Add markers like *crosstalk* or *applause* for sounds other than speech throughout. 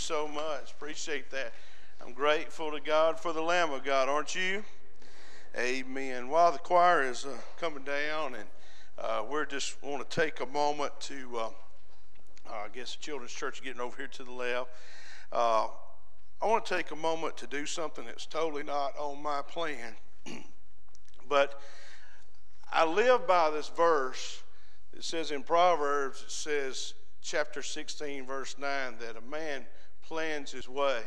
so much. Appreciate that. I'm grateful to God for the Lamb of God, aren't you? Amen. While the choir is uh, coming down, and uh, we're just want to take a moment to, uh, I guess, the Children's Church getting over here to the left. Uh, I want to take a moment to do something that's totally not on my plan, *clears throat* but I live by this verse. It says in Proverbs, it says, chapter 16, verse 9, that a man plans his way,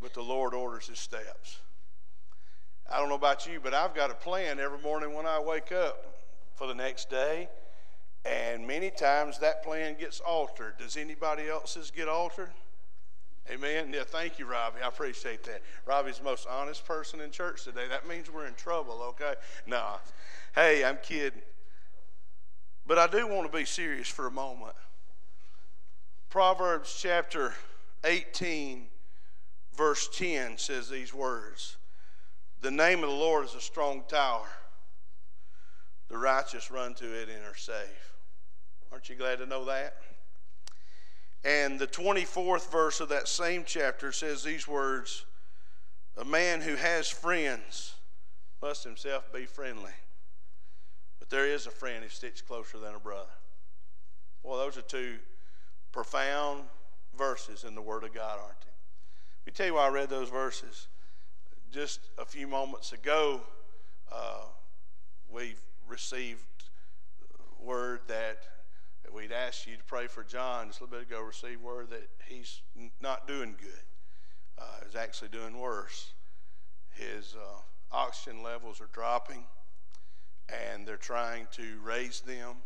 but the Lord orders his steps. I don't know about you, but I've got a plan every morning when I wake up for the next day. And many times that plan gets altered. Does anybody else's get altered? Amen. Yeah, thank you, Robbie. I appreciate that. Robbie's the most honest person in church today. That means we're in trouble, okay? Nah. Hey, I'm kidding. But I do want to be serious for a moment. Proverbs chapter 18, verse 10 says these words The name of the Lord is a strong tower. The righteous run to it and are safe. Aren't you glad to know that? And the 24th verse of that same chapter says these words A man who has friends must himself be friendly. But there is a friend who sticks closer than a brother. Well, those are two profound verses in the Word of God, aren't they? Let me tell you why I read those verses. Just a few moments ago, uh, we received word that we'd asked you to pray for John just a little bit ago, received word that he's not doing good. Uh, he's actually doing worse. His uh, oxygen levels are dropping, and they're trying to raise them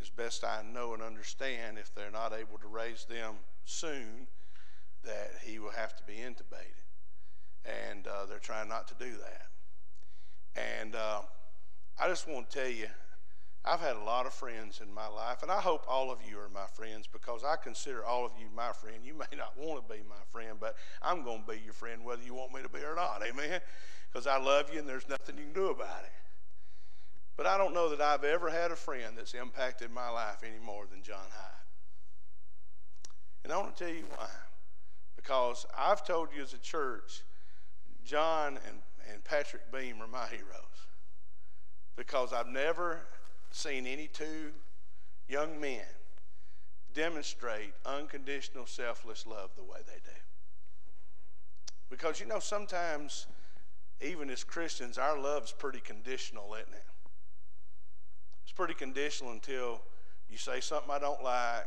as best I know and understand, if they're not able to raise them soon, that he will have to be intubated. And uh, they're trying not to do that. And uh, I just want to tell you, I've had a lot of friends in my life, and I hope all of you are my friends because I consider all of you my friend. You may not want to be my friend, but I'm going to be your friend whether you want me to be or not. Amen? Because I love you and there's nothing you can do about it. But I don't know that I've ever had a friend that's impacted my life any more than John Hyde. And I want to tell you why. Because I've told you as a church, John and, and Patrick Beam are my heroes. Because I've never seen any two young men demonstrate unconditional, selfless love the way they do. Because, you know, sometimes, even as Christians, our love's pretty conditional, isn't it? It's pretty conditional until you say something I don't like,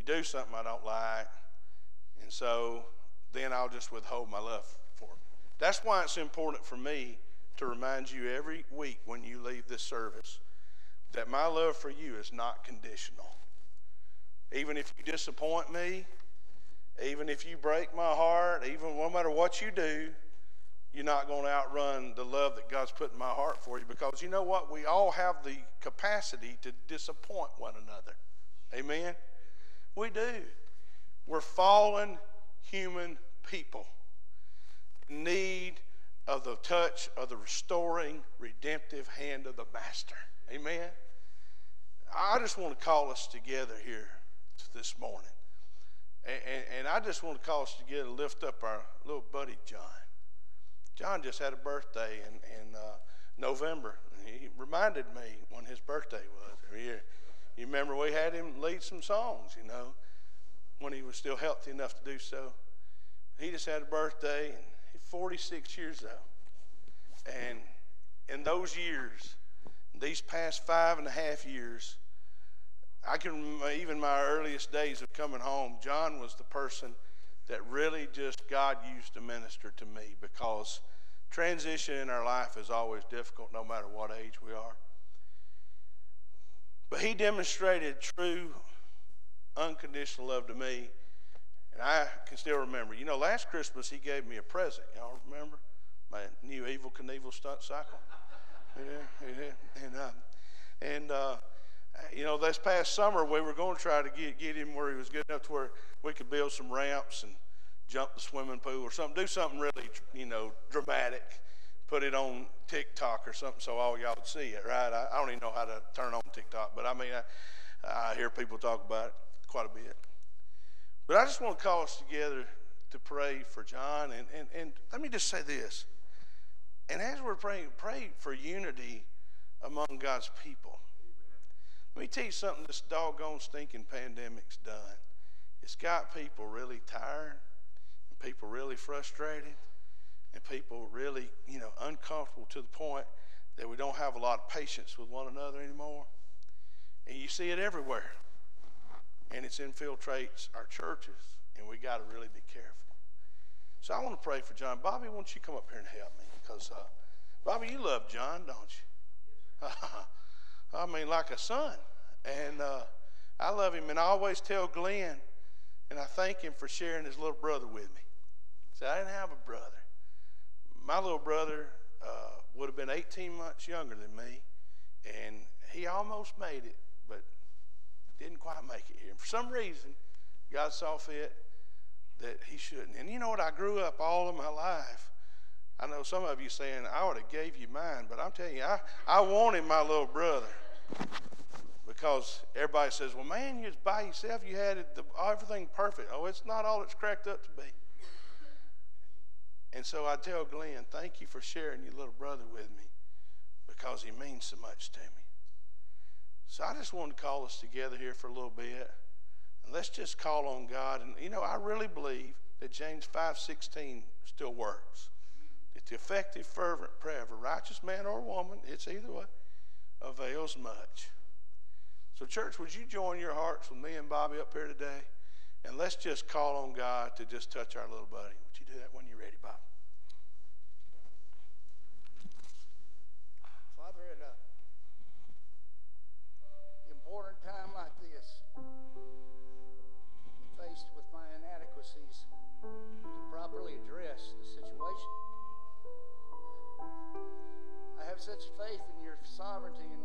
you do something I don't like, and so then I'll just withhold my love for it. That's why it's important for me to remind you every week when you leave this service that my love for you is not conditional. Even if you disappoint me, even if you break my heart, even no matter what you do, you're not going to outrun the love that God's put in my heart for you because you know what? We all have the capacity to disappoint one another. Amen? We do. We're fallen human people. Need of the touch of the restoring, redemptive hand of the Master. Amen? I just want to call us together here this morning. And, and, and I just want to call us together to lift up our little buddy John. John just had a birthday in, in uh, November. He reminded me when his birthday was. You remember we had him lead some songs, you know, when he was still healthy enough to do so. He just had a birthday, and he's 46 years old. And in those years, these past five and a half years, I can even my earliest days of coming home, John was the person that really just God used to minister to me because transition in our life is always difficult no matter what age we are. But he demonstrated true unconditional love to me. And I can still remember. You know, last Christmas he gave me a present. Y'all remember? My new Evel Knievel stunt cycle. yeah, yeah. And, uh, and uh, you know, this past summer we were going to try to get, get him where he was good enough to where we could build some ramps and jump the swimming pool or something. Do something really, you know, dramatic. Put it on TikTok or something so all y'all would see it, right? I, I don't even know how to turn on TikTok, but I mean, I, I hear people talk about it quite a bit. But I just want to call us together to pray for John. And, and, and let me just say this. And as we're praying, pray for unity among God's people. Let me tell you something this doggone stinking pandemic's done. It's got people really tired and people really frustrated and people really, you know, uncomfortable to the point that we don't have a lot of patience with one another anymore. And you see it everywhere. And it infiltrates our churches, and we got to really be careful. So I want to pray for John. Bobby, won't you come up here and help me? Because, uh, Bobby, you love John, don't you? Yes, *laughs* I mean, like a son. And uh, I love him. And I always tell Glenn, and I thank him for sharing his little brother with me. See, I didn't have a brother. My little brother uh, would have been 18 months younger than me, and he almost made it, but didn't quite make it here. And for some reason, God saw fit that he shouldn't. And you know what? I grew up all of my life. I know some of you saying, I would have gave you mine, but I'm telling you, I, I wanted my little brother because everybody says, well, man, you was by yourself. You had the, everything perfect. Oh, it's not all it's cracked up to be. And so I tell Glenn, thank you for sharing your little brother with me because he means so much to me. So I just wanted to call us together here for a little bit. And let's just call on God. And, you know, I really believe that James 5.16 still works. That the effective, fervent prayer of a righteous man or woman, it's either way, avails much. So, church, would you join your hearts with me and Bobby up here today? And let's just call on God to just touch our little buddy. Would you do that when you're ready, Bob? Father, at an important time like this, faced with my inadequacies to properly address the situation, I have such faith in your sovereignty and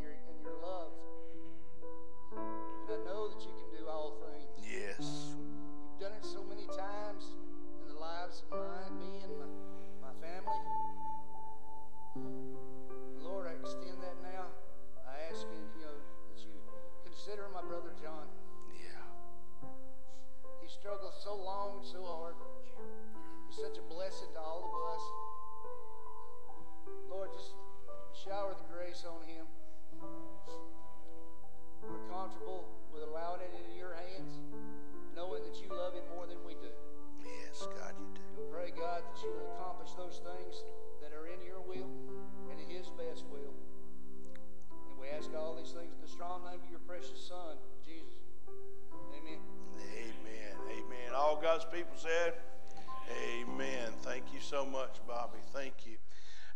said, Amen. Thank you so much, Bobby. Thank you.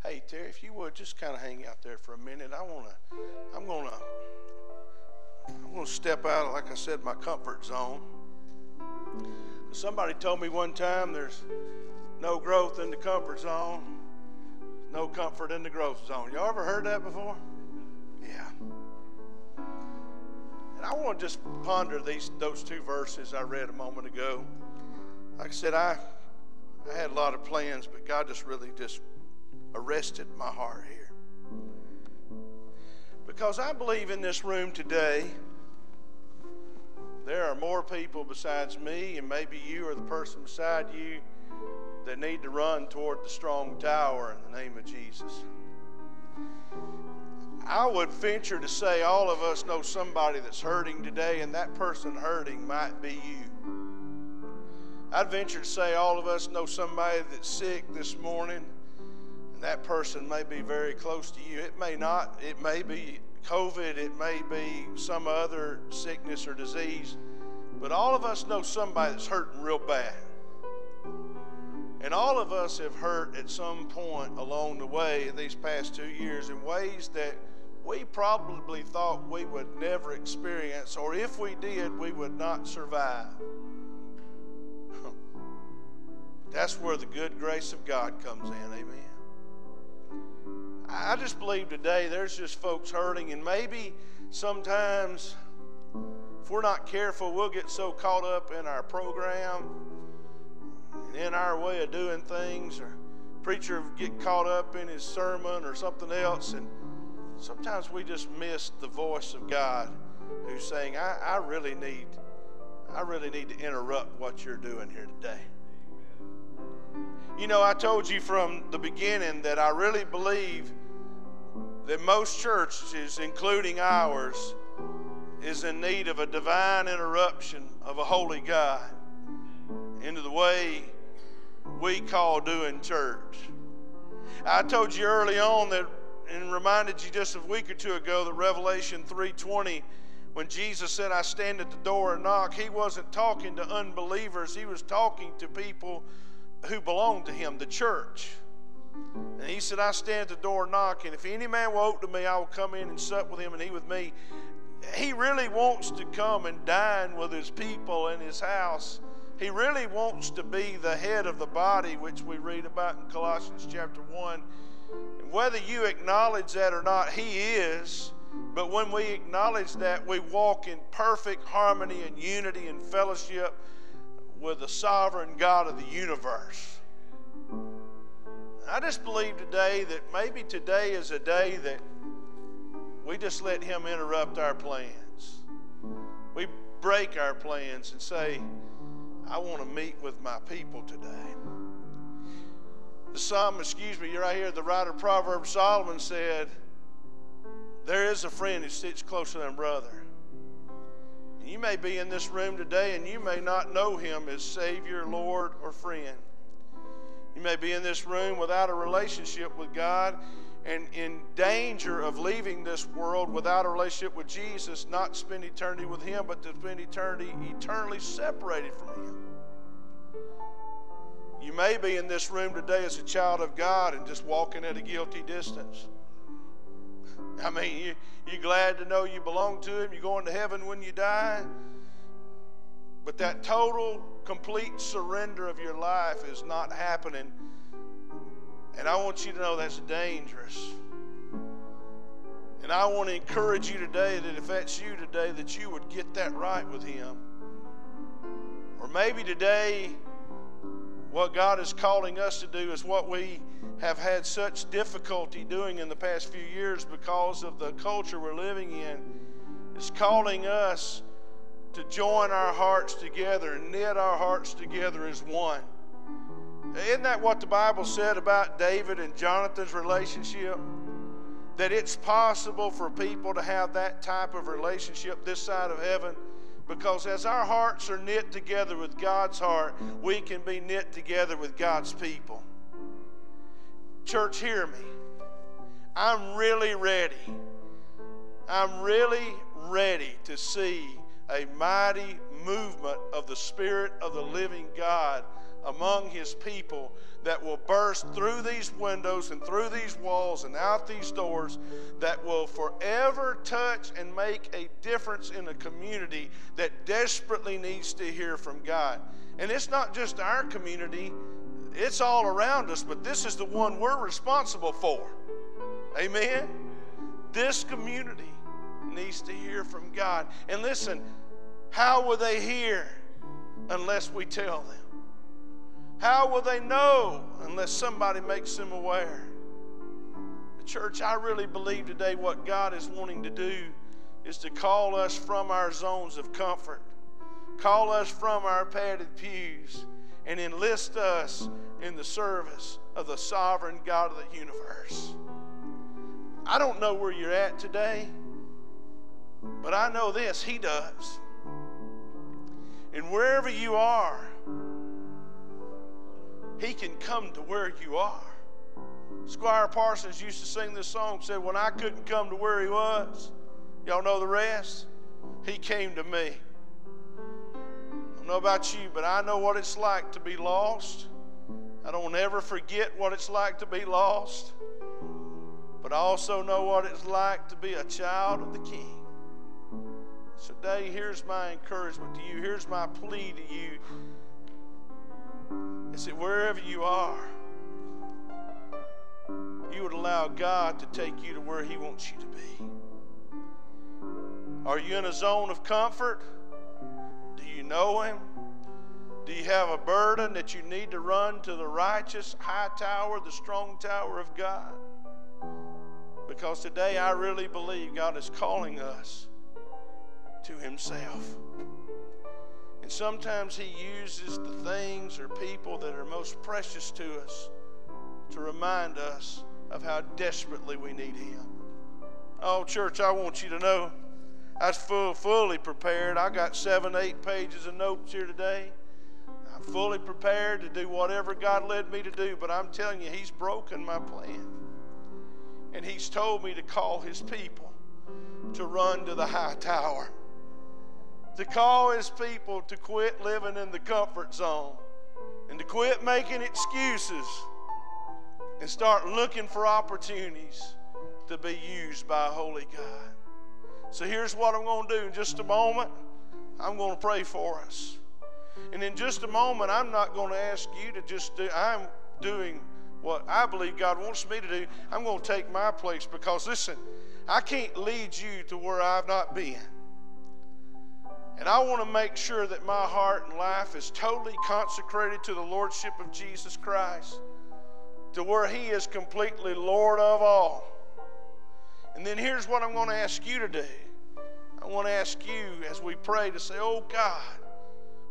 Hey, Terry, if you would just kind of hang out there for a minute. I want to, I'm going to, I'm going to step out, like I said, my comfort zone. Somebody told me one time there's no growth in the comfort zone, no comfort in the growth zone. Y'all ever heard that before? Yeah. And I want to just ponder these those two verses I read a moment ago. Like I said, I I had a lot of plans, but God just really just arrested my heart here. Because I believe in this room today, there are more people besides me, and maybe you or the person beside you, that need to run toward the strong tower in the name of Jesus. I would venture to say all of us know somebody that's hurting today, and that person hurting might be you. I'd venture to say all of us know somebody that's sick this morning, and that person may be very close to you. It may not, it may be COVID, it may be some other sickness or disease, but all of us know somebody that's hurting real bad. And all of us have hurt at some point along the way these past two years in ways that we probably thought we would never experience, or if we did, we would not survive. That's where the good grace of God comes in. Amen. I just believe today there's just folks hurting, and maybe sometimes if we're not careful, we'll get so caught up in our program and in our way of doing things, or preacher get caught up in his sermon or something else, and sometimes we just miss the voice of God who's saying, I, I really need, I really need to interrupt what you're doing here today. You know, I told you from the beginning that I really believe that most churches, including ours, is in need of a divine interruption of a holy God into the way we call doing church. I told you early on that and reminded you just a week or two ago that Revelation 3:20 when Jesus said I stand at the door and knock, he wasn't talking to unbelievers, he was talking to people who belonged to him, the church. And he said, I stand at the door and knock, and if any man will open to me, I will come in and sup with him and he with me. He really wants to come and dine with his people in his house. He really wants to be the head of the body, which we read about in Colossians chapter 1. And whether you acknowledge that or not, he is. But when we acknowledge that, we walk in perfect harmony and unity and fellowship with the sovereign God of the universe. I just believe today that maybe today is a day that we just let Him interrupt our plans. We break our plans and say, I want to meet with my people today. The psalm, excuse me, you're right here, the writer of Proverbs, Solomon said, There is a friend who sits closer than brother. You may be in this room today and you may not know him as Savior, Lord, or friend. You may be in this room without a relationship with God and in danger of leaving this world without a relationship with Jesus, not spend eternity with Him, but to spend eternity eternally separated from Him. You may be in this room today as a child of God and just walking at a guilty distance. I mean, you, you're glad to know you belong to Him. You're going to heaven when you die. But that total, complete surrender of your life is not happening. And I want you to know that's dangerous. And I want to encourage you today that if that's you today, that you would get that right with Him. Or maybe today, what God is calling us to do is what we have had such difficulty doing in the past few years because of the culture we're living in. It's calling us to join our hearts together and knit our hearts together as one. Isn't that what the Bible said about David and Jonathan's relationship? That it's possible for people to have that type of relationship this side of heaven because as our hearts are knit together with God's heart, we can be knit together with God's people. Church, hear me. I'm really ready. I'm really ready to see a mighty movement of the Spirit of the living God among His people that will burst through these windows and through these walls and out these doors that will forever touch and make a difference in a community that desperately needs to hear from God. And it's not just our community, it's all around us, but this is the one we're responsible for. Amen? This community needs to hear from God. And listen, how will they hear unless we tell them? How will they know unless somebody makes them aware? The church, I really believe today what God is wanting to do is to call us from our zones of comfort, call us from our padded pews, and enlist us in the service of the sovereign God of the universe. I don't know where you're at today, but I know this He does. And wherever you are, he can come to where you are. Squire Parsons used to sing this song, said, When I couldn't come to where he was, y'all know the rest? He came to me. I don't know about you, but I know what it's like to be lost. I don't ever forget what it's like to be lost. But I also know what it's like to be a child of the King. So, today, here's my encouragement to you. Here's my plea to you is that wherever you are, you would allow God to take you to where He wants you to be. Are you in a zone of comfort? Do you know Him? Do you have a burden that you need to run to the righteous high tower, the strong tower of God? Because today I really believe God is calling us to Himself. And sometimes He uses the things or people that are most precious to us to remind us of how desperately we need Him. Oh, church, I want you to know I was full, fully prepared. I got seven, eight pages of notes here today. I'm fully prepared to do whatever God led me to do, but I'm telling you, He's broken my plan. And He's told me to call His people to run to the high tower to call his people to quit living in the comfort zone and to quit making excuses and start looking for opportunities to be used by a holy God. So here's what I'm going to do in just a moment. I'm going to pray for us. And in just a moment, I'm not going to ask you to just do, I'm doing what I believe God wants me to do. I'm going to take my place because, listen, I can't lead you to where I've not been. And I want to make sure that my heart and life is totally consecrated to the Lordship of Jesus Christ, to where He is completely Lord of all. And then here's what I'm going to ask you to do I want to ask you as we pray to say, Oh God,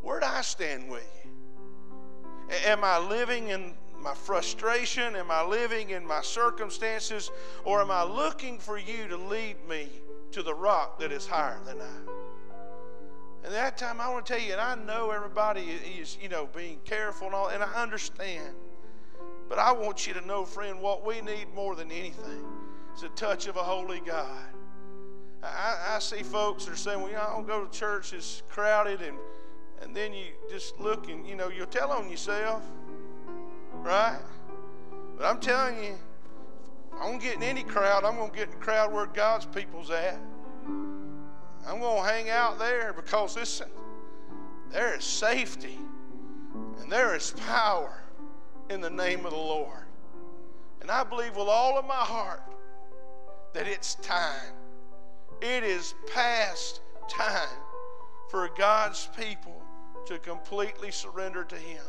where do I stand with you? Am I living in my frustration? Am I living in my circumstances? Or am I looking for you to lead me to the rock that is higher than I? And that time, I want to tell you, and I know everybody is, you know, being careful and all, and I understand. But I want you to know, friend, what we need more than anything is a touch of a holy God. I, I see folks that are saying, well, I don't go to church, it's crowded, and, and then you just look and, you know, you'll tell on yourself, right? But I'm telling you, I'm going to get in any crowd, I'm going to get in the crowd where God's people's at. I'm going to hang out there because, listen, there is safety and there is power in the name of the Lord. And I believe with all of my heart that it's time. It is past time for God's people to completely surrender to Him.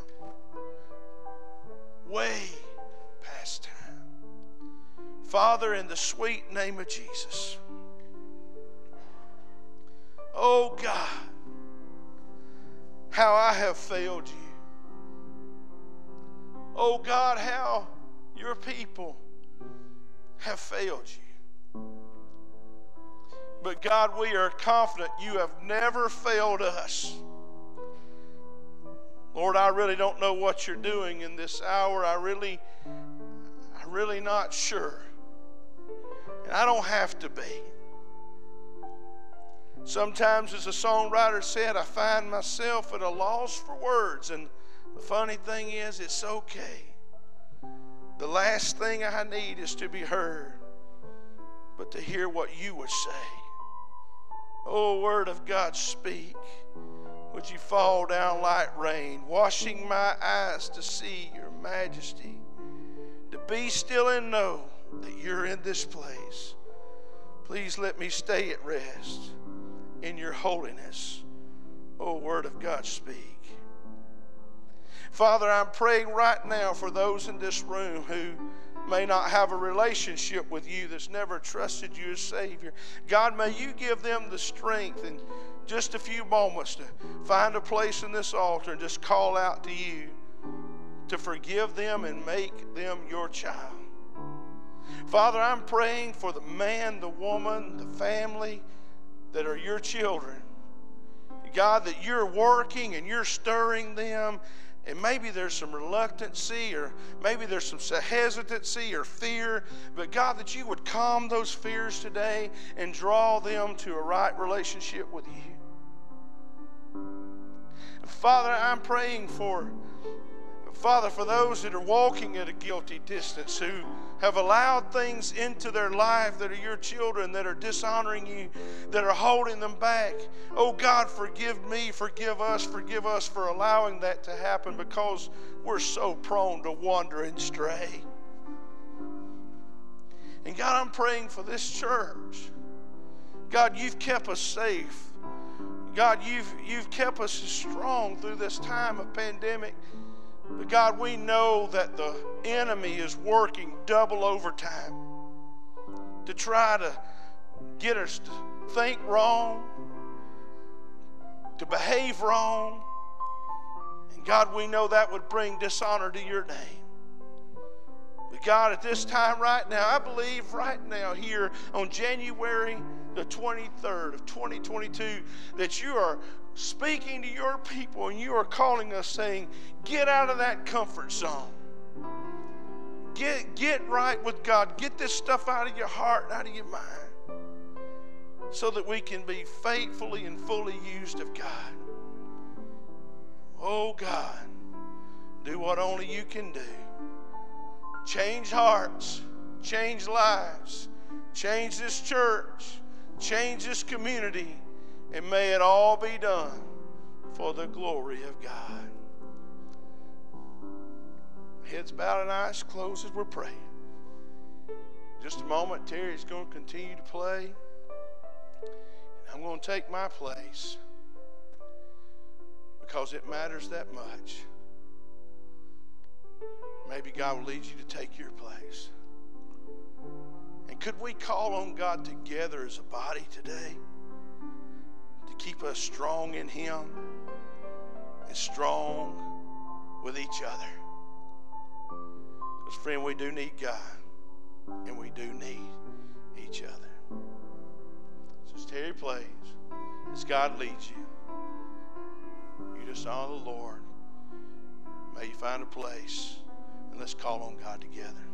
Way past time. Father, in the sweet name of Jesus. Oh God, how I have failed you. Oh God, how your people have failed you. But God, we are confident you have never failed us. Lord, I really don't know what you're doing in this hour. I really, I'm really not sure. And I don't have to be. Sometimes, as a songwriter said, I find myself at a loss for words. And the funny thing is, it's okay. The last thing I need is to be heard, but to hear what you would say. Oh, Word of God, speak. Would you fall down like rain, washing my eyes to see your majesty, to be still and know that you're in this place. Please let me stay at rest in your holiness. Oh, Word of God, speak. Father, I'm praying right now for those in this room who may not have a relationship with you that's never trusted you as Savior. God, may you give them the strength in just a few moments to find a place in this altar and just call out to you to forgive them and make them your child. Father, I'm praying for the man, the woman, the family that are your children. God, that you're working and you're stirring them. And maybe there's some reluctancy, or maybe there's some hesitancy or fear. But God, that you would calm those fears today and draw them to a right relationship with you. Father, I'm praying for Father, for those that are walking at a guilty distance, who have allowed things into their life that are your children, that are dishonoring you, that are holding them back, oh God, forgive me, forgive us, forgive us for allowing that to happen because we're so prone to wander and stray. And God, I'm praying for this church. God, you've kept us safe. God, you've, you've kept us strong through this time of pandemic. But God, we know that the enemy is working double overtime to try to get us to think wrong, to behave wrong, And God, we know that would bring dishonor to your name. But God, at this time right now, I believe right now, here on January the 23rd of 2022, that you are speaking to your people and you are calling us saying, Get out of that comfort zone. Get, get right with God. Get this stuff out of your heart, out of your mind, so that we can be faithfully and fully used of God. Oh God, do what only you can do. Change hearts, change lives, change this church, change this community, and may it all be done for the glory of God. Heads bowed and eyes closed as we're praying. Just a moment, Terry's going to continue to play. I'm going to take my place because it matters that much. Maybe God will lead you to take your place. And could we call on God together as a body today to keep us strong in Him and strong with each other? Because, friend, we do need God and we do need each other. So, as Terry plays, as God leads you, you just honor the Lord. May you find a place and let's call on God together.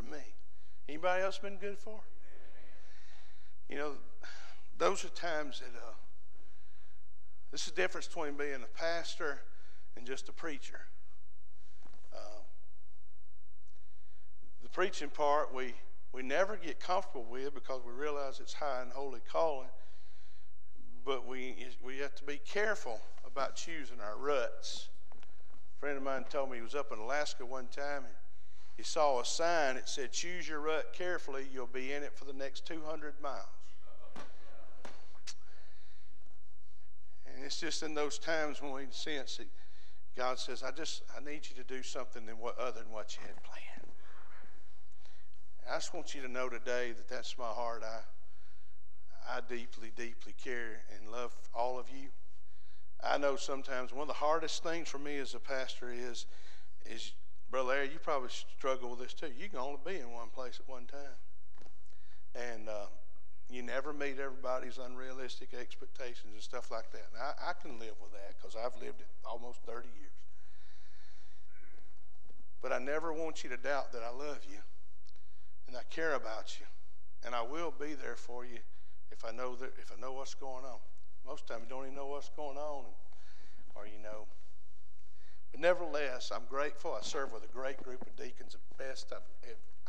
For me. Anybody else been good for? You know, those are times that uh, this is the difference between being a pastor and just a preacher. Uh, the preaching part we we never get comfortable with because we realize it's high and holy calling. But we we have to be careful about choosing our ruts. A friend of mine told me he was up in Alaska one time and he saw a sign that said, Choose your rut carefully, you'll be in it for the next 200 miles. And it's just in those times when we sense that God says, I just I need you to do something than what, other than what you had planned. I just want you to know today that that's my heart. I, I deeply, deeply care and love all of you. I know sometimes one of the hardest things for me as a pastor is, is Brother Larry, you probably struggle with this too. You can only be in one place at one time. And uh, you never meet everybody's unrealistic expectations and stuff like that. And I, I can live with that because I've lived it almost 30 years. But I never want you to doubt that I love you and I care about you, and I will be there for you if I know that if I know what's going on. Most times you don't even know what's going on, or you know. But nevertheless, I'm grateful. I serve with a great group of deacons, the best I've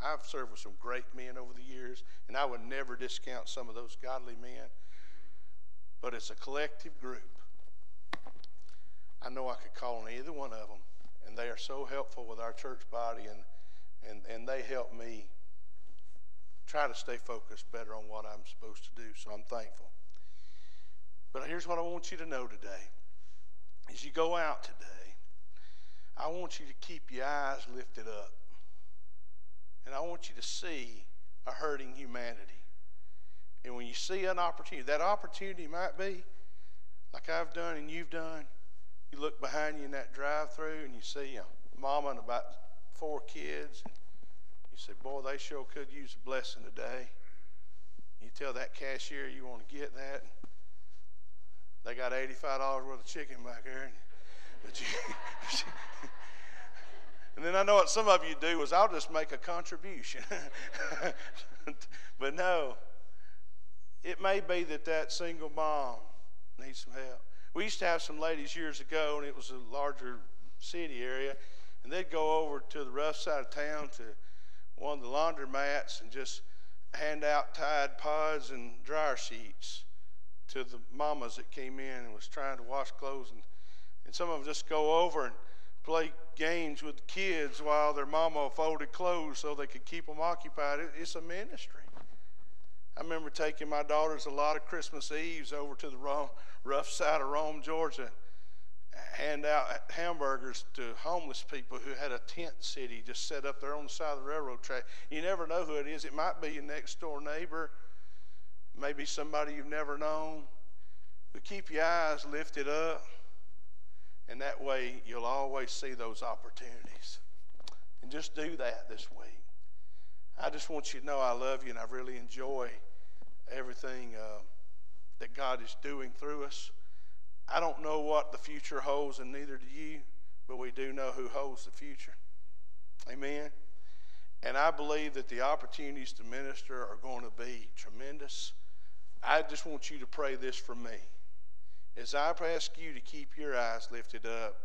I've served with some great men over the years, and I would never discount some of those godly men. But it's a collective group. I know I could call on either one of them, and they are so helpful with our church body, and, and, and they help me try to stay focused better on what I'm supposed to do. So I'm thankful. But here's what I want you to know today. As you go out today, I want you to keep your eyes lifted up. And I want you to see a hurting humanity. And when you see an opportunity, that opportunity might be like I've done and you've done. You look behind you in that drive through and you see a mama and about four kids. And You say, boy, they sure could use a blessing today. You tell that cashier you want to get that. They got $85 worth of chicken back there. But you, *laughs* and then I know what some of you do is I'll just make a contribution. *laughs* but no, it may be that that single mom needs some help. We used to have some ladies years ago, and it was a larger city area, and they'd go over to the rough side of town to one of the laundromats and just hand out Tide Pods and dryer sheets to the mamas that came in and was trying to wash clothes. And, and some of them just go over and play games with kids while their mama folded clothes so they could keep them occupied. It's a ministry. I remember taking my daughters a lot of Christmas Eves over to the rough side of Rome, Georgia, hand out hamburgers to homeless people who had a tent city just set up there on the side of the railroad track. You never know who it is. It might be your next door neighbor, maybe somebody you've never known. But keep your eyes lifted up, and that way you'll always see those opportunities. And just do that this week. I just want you to know I love you and I really enjoy everything uh, that God is doing through us. I don't know what the future holds, and neither do you, but we do know who holds the future. Amen. And I believe that the opportunities to minister are going to be tremendous. I just want you to pray this for me. As I ask you to keep your eyes lifted up,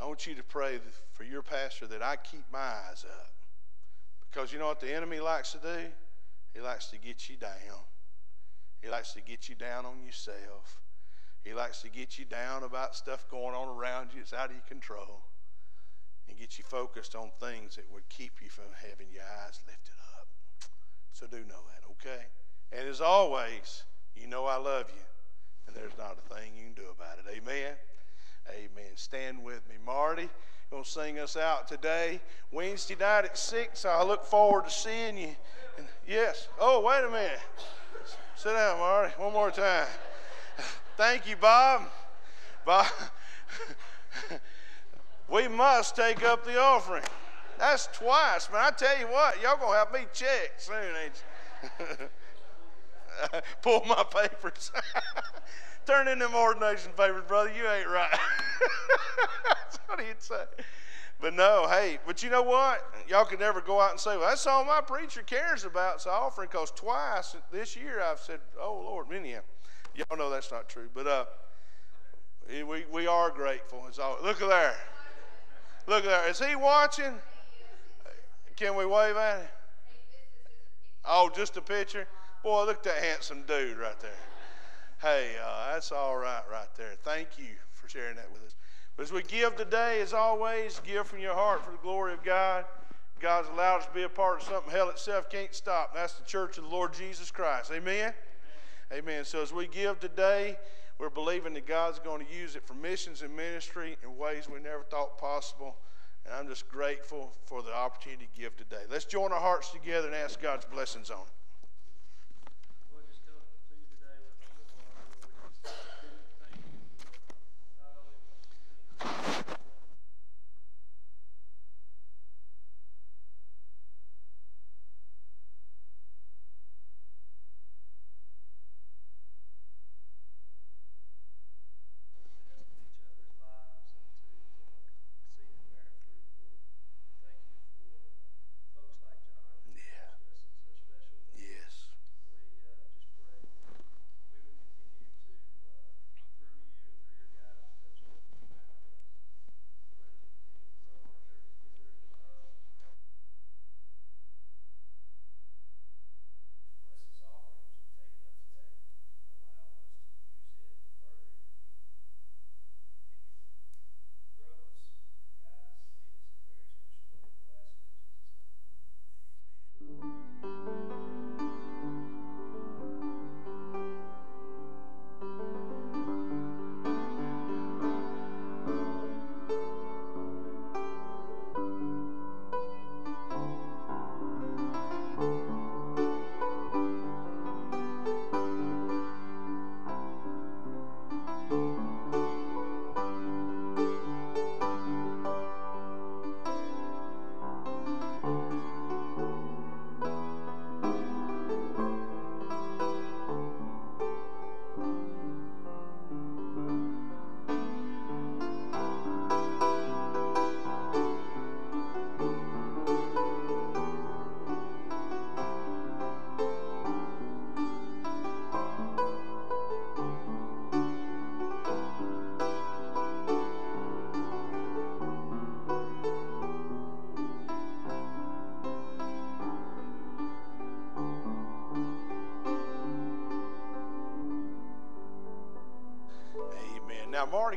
I want you to pray for your pastor that I keep my eyes up. Because you know what the enemy likes to do? He likes to get you down. He likes to get you down on yourself. He likes to get you down about stuff going on around you. It's out of your control. And get you focused on things that would keep you from having your eyes lifted up. So do know that, okay? And as always, you know I love you. And there's not a thing you can do about it. Amen? Amen. Stand with me. Marty going to sing us out today. Wednesday night at 6. I look forward to seeing you. And yes. Oh, wait a minute. Sit down, Marty. One more time. Thank you, Bob. Bob, *laughs* we must take up the offering. That's twice, man. I tell you what, y'all gonna have me checked soon, ain't you? *laughs* *laughs* Pull my papers. *laughs* Turn in them ordination papers, brother. You ain't right. *laughs* That's what he'd say. but no, hey, but you know what? Y'all can never go out and say, well, that's all my preacher cares about is offering, because twice this year I've said, oh, Lord, many Y'all know that's not true. But uh, we, we are grateful. It's all, look at there. Look at there. Is he watching? Can we wave at him? Oh, just a picture? Boy, look at that handsome dude right there. Hey, uh, that's all right right there. Thank you for sharing that with us. But as we give today, as always, give from your heart for the glory of God. God's allowed us to be a part of something hell itself can't stop. That's the church of the Lord Jesus Christ. Amen? Amen. Amen. So as we give today, we're believing that God's going to use it for missions and ministry in ways we never thought possible. And I'm just grateful for the opportunity to give today. Let's join our hearts together and ask God's blessings on it. Now, Marty,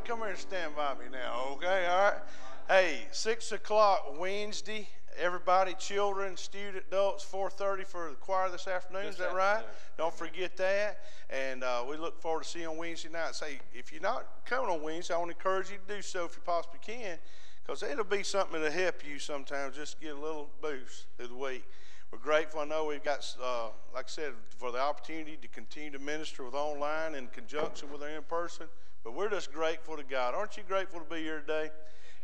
come here and stand by me now, okay? All right. Hey, six o'clock Wednesday. Everybody, children, student, adults, 4:30 for the choir this afternoon. This Is that right? Don't forget that. And uh, we look forward to seeing you on Wednesday night. Say, if you're not coming on Wednesday, I want to encourage you to do so if you possibly can, because it'll be something to help you sometimes just get a little boost through the week. We're grateful. I know we've got, uh, like I said, for the opportunity to continue to minister with online in conjunction with our in person. But we're just grateful to God. Aren't you grateful to be here today?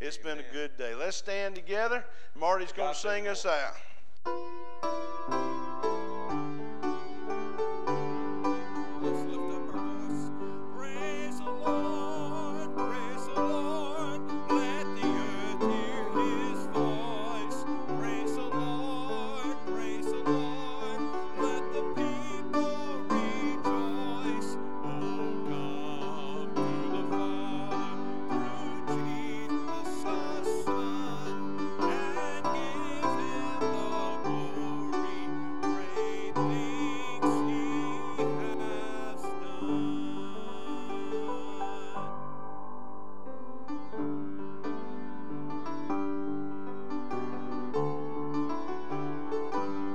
It's Amen. been a good day. Let's stand together. Marty's going to sing us out.